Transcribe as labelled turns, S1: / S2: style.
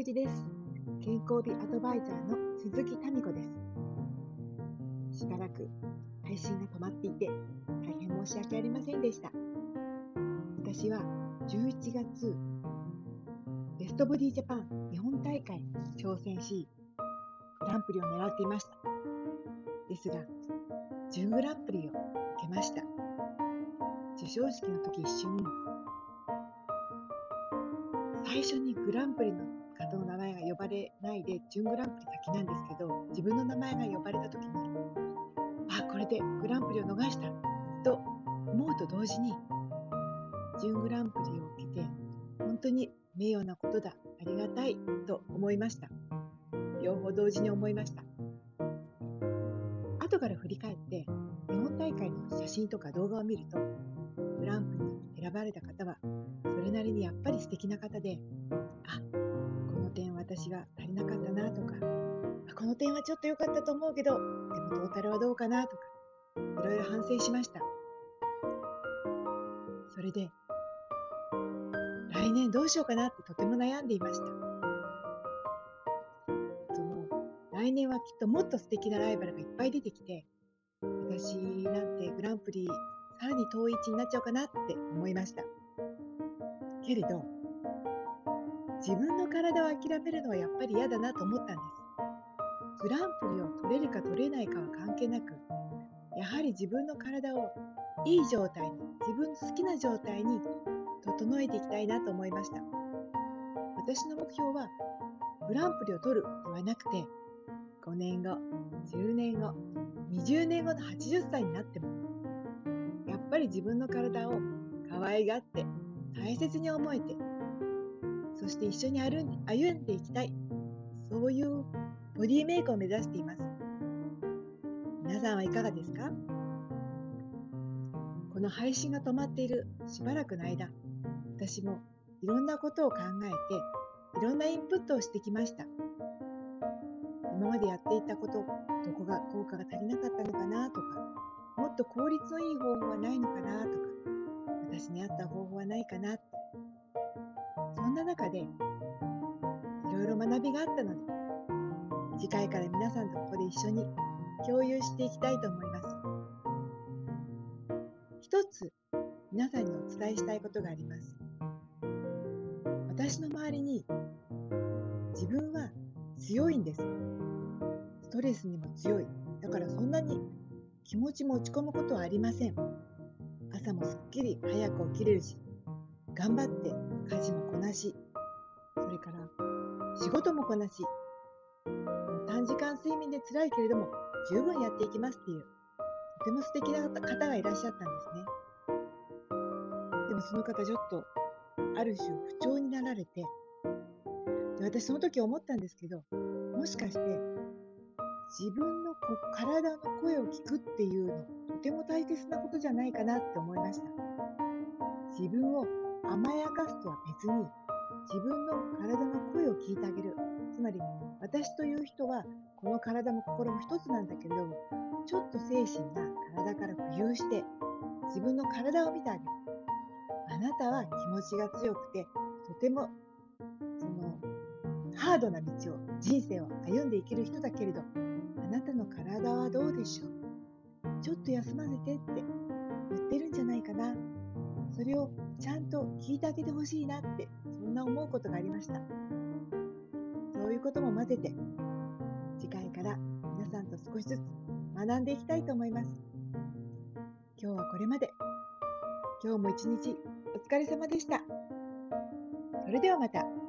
S1: 羊です。健康美アドバイザーの鈴木民子です。しばらく配信が止まっていて大変申し訳ありませんでした。私は11月、ベストボディジャパン日本大会に挑戦し、グランプリを狙っていました。ですが、準グランプリを受けました。授賞式の時一瞬、最初にグランプリの方の名前が呼ばれないで、準グランプリ先なんですけど、自分の名前が呼ばれた時に、あ、これでグランプリを逃したと思うと同時に、準グランプリを受けて、本当に名誉なことだ、ありがたいと思いました。両方同時に思いました。後から振り返って、日本大会の写真とか動画を見ると、グランプリに選ばれた方は、それなりにやっぱり素敵な方で、あ、私は足りなかったなとか、この点はちょっと良かったと思うけど、でもトータルはどうかなとか、いろいろ反省しました。それで、来年どうしようかなってとても悩んでいました。その、来年はきっともっと素敵なライバルがいっぱい出てきて、私なんてグランプリさらに遠い位置になっちゃうかなって思いました。けれど、自分の体を諦めるのはやっぱり嫌だなと思ったんです。グランプリを取れるか取れないかは関係なく、やはり自分の体をいい状態に、自分の好きな状態に整えていきたいなと思いました。私の目標は、グランプリを取るではなくて、5年後、10年後、20年後の80歳になっても、やっぱり自分の体を可愛がって大切に思えて、そして一緒に歩ん歩んでいきたい。そういうボディメイクを目指しています。皆さんはいかがですか？この配信が止まっているしばらくの間、私もいろんなことを考えて、いろんなインプットをしてきました。今までやっていたこと、どこが効果が足りなかったのかな？とか、もっと効率のいい方法はないのかな？とか、私に合った方法はないかな？って。そんな中で、いろいろ学びがあったので、次回から皆さんとここで一緒に共有していきたいと思います。一つ、皆さんにお伝えしたいことがあります。私の周りに、自分は強いんです。ストレスにも強い。だからそんなに気持ちも落ち込むことはありません。朝もすっきり早く起きれるし、頑張って家事もこなし、それから仕事もこなし、短時間睡眠で辛いけれども十分やっていきますっていう、とても素敵な方がいらっしゃったんですね。でもその方ちょっと、ある種不調になられて、で私その時思ったんですけど、もしかして自分のこ体の声を聞くっていうの、とても大切なことじゃないかなって思いました。自分を甘やかすとは別に、自分の体の声を聞いてあげる。つまり、私という人は、この体も心も一つなんだけれども、ちょっと精神が体から浮遊して、自分の体を見てあげる。あなたは気持ちが強くて、とても、その、ハードな道を、人生を歩んでいける人だけれど、あなたの体はどうでしょうちょっと休ませてって言ってるんじゃないかな。それをちゃんと聞いてあげてほしいなって、そんな思うことがありました。そういうことも混ぜて、次回から皆さんと少しずつ学んでいきたいと思います。今日はこれまで。今日も一日お疲れ様でした。それではまた。